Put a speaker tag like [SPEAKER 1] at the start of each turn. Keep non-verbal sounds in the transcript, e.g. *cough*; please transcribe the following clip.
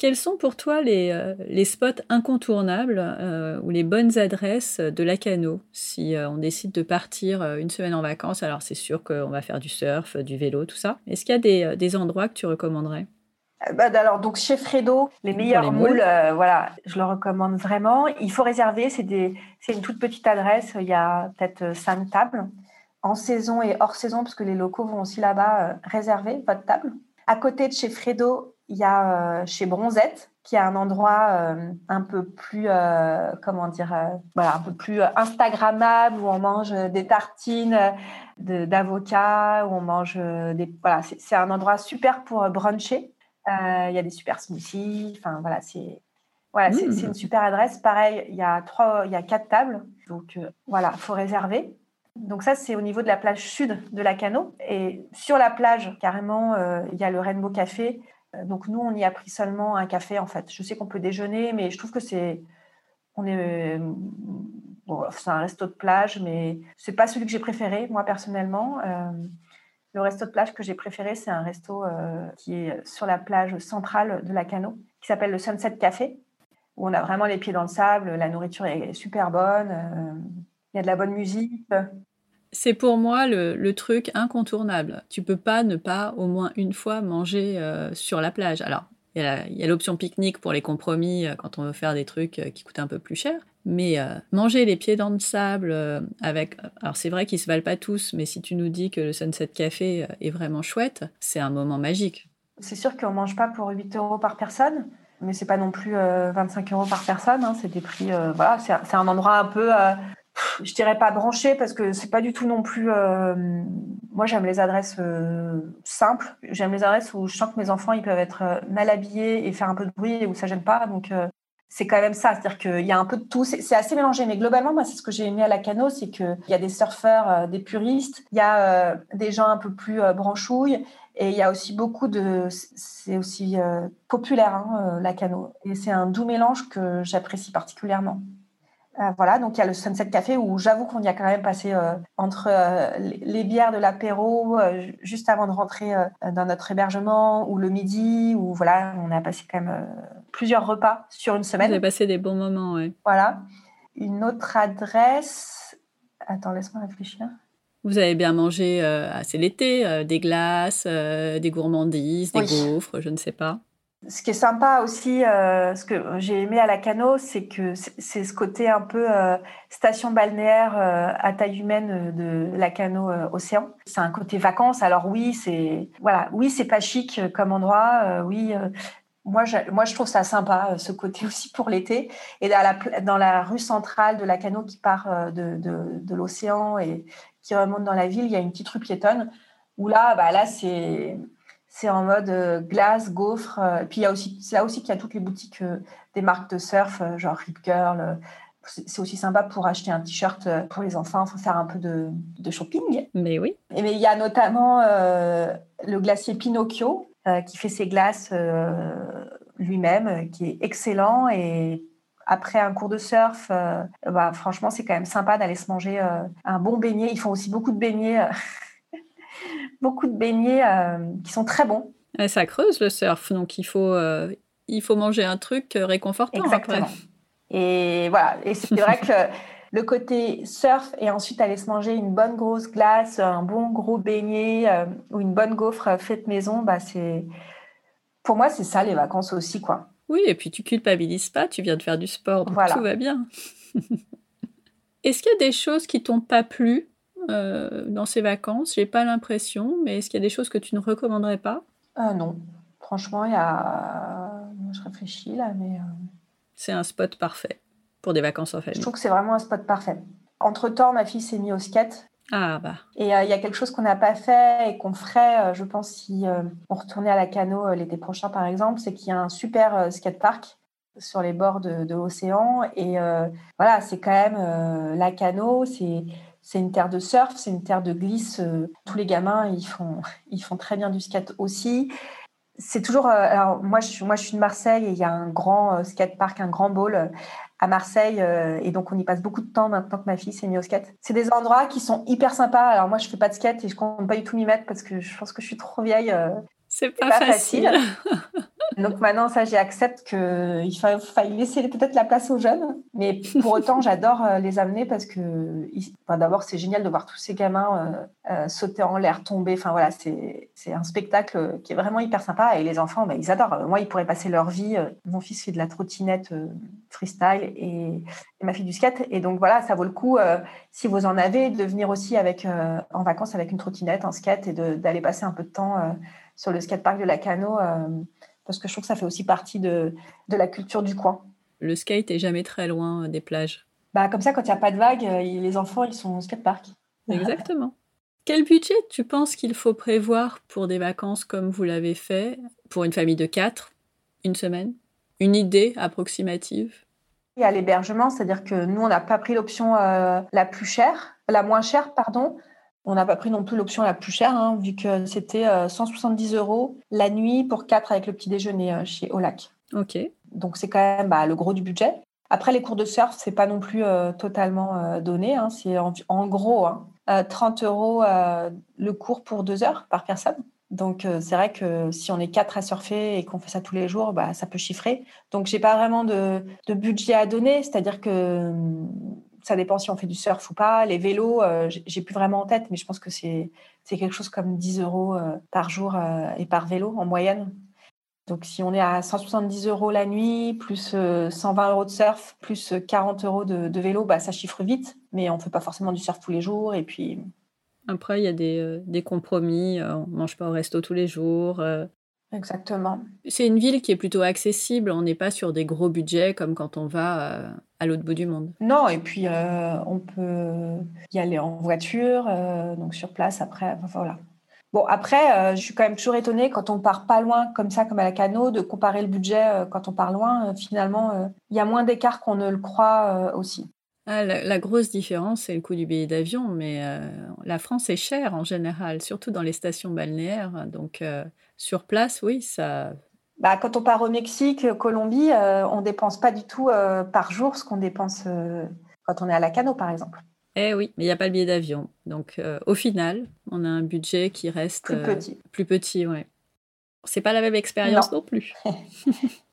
[SPEAKER 1] Quels sont pour toi les, euh, les spots incontournables euh, ou les bonnes adresses de Lacano si euh, on décide de partir une semaine en vacances? Alors c'est sûr qu'on va faire du surf, du vélo, tout ça. Est-ce qu'il y a des, des endroits que tu recommanderais?
[SPEAKER 2] Bah, alors donc chez Fredo, les meilleurs moules, voilà, je le recommande vraiment. Il faut réserver, c'est une toute petite adresse, il y a peut-être cinq tables en saison et hors saison, parce que les locaux vont aussi là-bas réserver votre table. À côté de chez Fredo, il y a euh, chez Bronzette, qui est un endroit euh, un peu plus, euh, comment dire, voilà, un peu plus Instagrammable, où on mange des tartines d'avocat, où on mange des. Voilà, c'est un endroit super pour bruncher. Il y a des super smoothies. Enfin, voilà, c'est. Voilà, c'est une mmh. super adresse. Pareil, il y a trois, il y a quatre tables, donc voilà, faut réserver. Donc ça, c'est au niveau de la plage sud de la Cano. Et sur la plage, carrément, il y a le Rainbow Café euh, donc nous, on y a pris seulement un café en fait. Je sais qu'on peut déjeuner, mais je trouve que c'est on est c'est un resto de plage, mais c'est pas celui que j'ai préféré moi personnellement. Euh, le resto de plage que j'ai préféré, c'est un resto euh, qui est sur la plage centrale de la Cano, qui s'appelle le Sunset Café, où on a vraiment les pieds dans le sable, la nourriture est super bonne, il y a de la bonne musique.
[SPEAKER 1] C'est pour moi le, truc incontournable. Tu peux pas ne pas au moins une fois manger euh, sur la plage. Alors, il y a l'option pique-nique pour les compromis euh, quand on veut faire des trucs euh, qui coûtent un peu plus cher. Mais manger les pieds dans le sable avec... Alors c'est vrai qu'ils se valent pas tous, mais si tu nous dis que le Sunset Café est vraiment chouette, c'est un moment magique.
[SPEAKER 2] C'est sûr qu'on mange pas pour 8 euros par personne, mais c'est pas non plus 25 euros par personne. Hein. c'est des prix... voilà, c'est un endroit un peu je dirais pas branché parce que c'est pas du tout non plus. Euh, moi, j'aime les adresses euh, simples. J'aime les adresses où je sens que mes enfants ils peuvent être euh, mal habillés et faire un peu de bruit et où ça gêne pas. Donc c'est quand même ça, c'est-à-dire qu'il y a un peu de tout. C'est assez mélangé, mais globalement, moi, c'est ce que j'ai aimé à la cano, c'est qu'il y a des surfeurs, des puristes, il y a des gens un peu plus branchouilles, et il y a aussi beaucoup de. C'est aussi populaire, hein, la cano. Et c'est un doux mélange que j'apprécie particulièrement. Euh, voilà, donc il y a le Sunset Café où j'avoue qu'on y a quand même passé euh, entre euh, les bières de l'apéro juste avant de rentrer dans notre hébergement ou le midi où voilà, on a passé quand même plusieurs repas sur une semaine.
[SPEAKER 1] Vous avez passé des bons moments, oui.
[SPEAKER 2] Voilà. Une autre adresse. Attends, laisse-moi réfléchir.
[SPEAKER 1] Vous avez bien mangé, c'est l'été, des glaces, des gourmandises, des gaufres, je ne sais pas.
[SPEAKER 2] Ce qui est sympa aussi, euh, ce que j'ai aimé à la Cano, c'est que c'est ce côté un peu euh, station balnéaire euh, à taille humaine de la Cano Océan. C'est un côté vacances. Alors oui, c'est voilà, oui, c'est pas chic comme endroit. oui, moi, je, moi, trouve ça sympa, ce côté *laughs* aussi pour l'été. Et dans la, rue centrale de la Cano qui part de l'océan et qui remonte dans la ville, il y a une petite rue piétonne où là, bah là, c'est c'est en mode euh, glace, gaufre. Euh, puis il y a aussi, c'est là aussi qu'il y a toutes les boutiques euh, des marques de surf, genre Rip Curl. c'est aussi sympa pour acheter un t-shirt pour les enfants, faut faire un peu de, shopping.
[SPEAKER 1] Mais oui.
[SPEAKER 2] Et mais il y a notamment le glacier Pinocchio qui fait ses glaces lui-même, qui est excellent. Et après un cours de surf, bah, franchement, c'est quand même sympa d'aller se manger un bon beignet. Ils font aussi beaucoup de beignets beaucoup de beignets euh, qui sont très bons.
[SPEAKER 1] ça creuse le surf, donc il faut, euh, il faut manger un truc euh, réconfortant.
[SPEAKER 2] Exactement. Et voilà, et c'est vrai que *laughs* le côté surf et ensuite aller se manger une bonne grosse glace, un bon gros beignet ou une bonne gaufre faite maison, bah c'est pour moi c'est ça les vacances aussi quoi.
[SPEAKER 1] Oui, et puis tu culpabilises pas, tu viens de faire du sport, donc tout va bien. *laughs* Est-ce qu'il y a des choses qui t'ont pas plu euh, dans ces vacances J'ai pas l'impression, mais est-ce qu'il y a des choses que tu ne recommanderais pas?
[SPEAKER 2] Euh, Non. Franchement, il y a. Je réfléchis là, mais. Euh,
[SPEAKER 1] c'est un spot parfait pour des vacances en famille.
[SPEAKER 2] Je trouve que c'est vraiment un spot parfait. Entre temps, ma fille s'est mise au skate.
[SPEAKER 1] Ah bah.
[SPEAKER 2] Et il y a quelque chose qu'on n'a pas fait et qu'on ferait, je pense, si on retournait à la Cano l'été prochain, par exemple, c'est qu'il y a un super skatepark sur les bords de, l'océan. Et voilà, c'est quand même la Cano, c'est c'est une terre de surf, c'est une terre de glisse. Euh, tous les gamins, ils font, *laughs* ils font très bien du skate aussi. C'est toujours. Euh, alors, moi je, suis, moi, je suis de Marseille et il y a un grand euh, skatepark, un grand bowl à Marseille. et donc, on y passe beaucoup de temps maintenant que ma fille s'est mise au skate. C'est des endroits qui sont hyper sympas. Alors, moi, je fais pas de skate et je compte pas du tout m'y mettre parce que je pense que je suis trop vieille.
[SPEAKER 1] C'est pas, facile. *laughs*
[SPEAKER 2] Donc maintenant, ça, j'accepte qu'il faille laisser peut-être la place aux jeunes. Mais pour autant, *laughs* j'adore euh, les amener parce que d'abord, c'est génial de voir tous ces gamins euh, euh, sauter en l'air, tomber. Enfin voilà, c'est un spectacle qui est vraiment hyper sympa. Et les enfants, bah, ils adorent. Moi, ils pourraient passer leur vie. Mon fils fait de la trottinette freestyle et, ma fille du skate. Et donc voilà, ça vaut le coup, si vous en avez, de venir aussi avec, en vacances avec une trottinette, un skate et d'aller passer un peu de temps sur le skatepark de la Cano, parce que je trouve que ça fait aussi partie de, de la culture du coin.
[SPEAKER 1] Le skate est jamais très loin euh, des plages.
[SPEAKER 2] Bah, comme ça, quand il n'y a pas de vagues, euh, les enfants, ils sont au skatepark. *laughs*
[SPEAKER 1] Exactement. Quel budget tu penses qu'il faut prévoir pour des vacances comme vous l'avez fait, pour une famille de quatre, une semaine? Une idée approximative?
[SPEAKER 2] Il y a l'hébergement, c'est-à-dire que nous, on n'a pas pris l'option la plus chère, la moins chère, pardon, on n'a pas pris non plus l'option la plus chère, hein, vu que c'était 170 euh, euros la nuit pour quatre avec le petit déjeuner euh, chez Olac.
[SPEAKER 1] Ok.
[SPEAKER 2] Donc c'est quand même bah, le gros du budget. Après, les cours de surf, c'est pas non plus euh, totalement donné. Hein. c'est en, gros 30 hein, euros le cours pour deux heures par personne. Donc c'est vrai que si on est quatre à surfer et qu'on fait ça tous les jours, bah, ça peut chiffrer. Donc j'ai pas vraiment de, de budget à donner, c'est-à-dire que ça dépend si on fait du surf ou pas. Les vélos, euh, j'ai plus vraiment en tête, mais je pense que c'est quelque chose comme 10 euros euh, par jour euh, et par vélo en moyenne. Donc si on est à 170 euros la nuit, plus 120 euros de surf, plus 40 euros de, vélo, bah, ça chiffre vite, mais on ne fait pas forcément du surf tous les jours. Et puis...
[SPEAKER 1] Après, il y a des, des compromis, on ne mange pas au resto tous les jours,
[SPEAKER 2] Exactement.
[SPEAKER 1] C'est une ville qui est plutôt accessible. On n'est pas sur des gros budgets comme quand on va à l'autre bout du monde.
[SPEAKER 2] Non, et puis euh, on peut y aller en voiture, euh, donc sur place après. voilà. Bon, après, je suis quand même toujours étonnée quand on part pas loin, comme ça, comme à la Cano, de comparer le budget quand on part loin. finalement, il y a moins d'écart qu'on ne le croit aussi.
[SPEAKER 1] Ah, la, grosse différence, c'est le coût du billet d'avion, mais la France est chère en général, surtout dans les stations balnéaires. Donc, sur place, oui, ça.
[SPEAKER 2] Bah, quand on part au Mexique, Colombie, euh, on dépense pas du tout euh, par jour ce qu'on dépense euh, quand on est à la Cano, par exemple.
[SPEAKER 1] Eh oui, mais il n'y a pas le billet d'avion. Donc, au final, on a un budget qui reste
[SPEAKER 2] plus petit.
[SPEAKER 1] plus petit, ouais. C'est pas la même expérience non, plus. *laughs*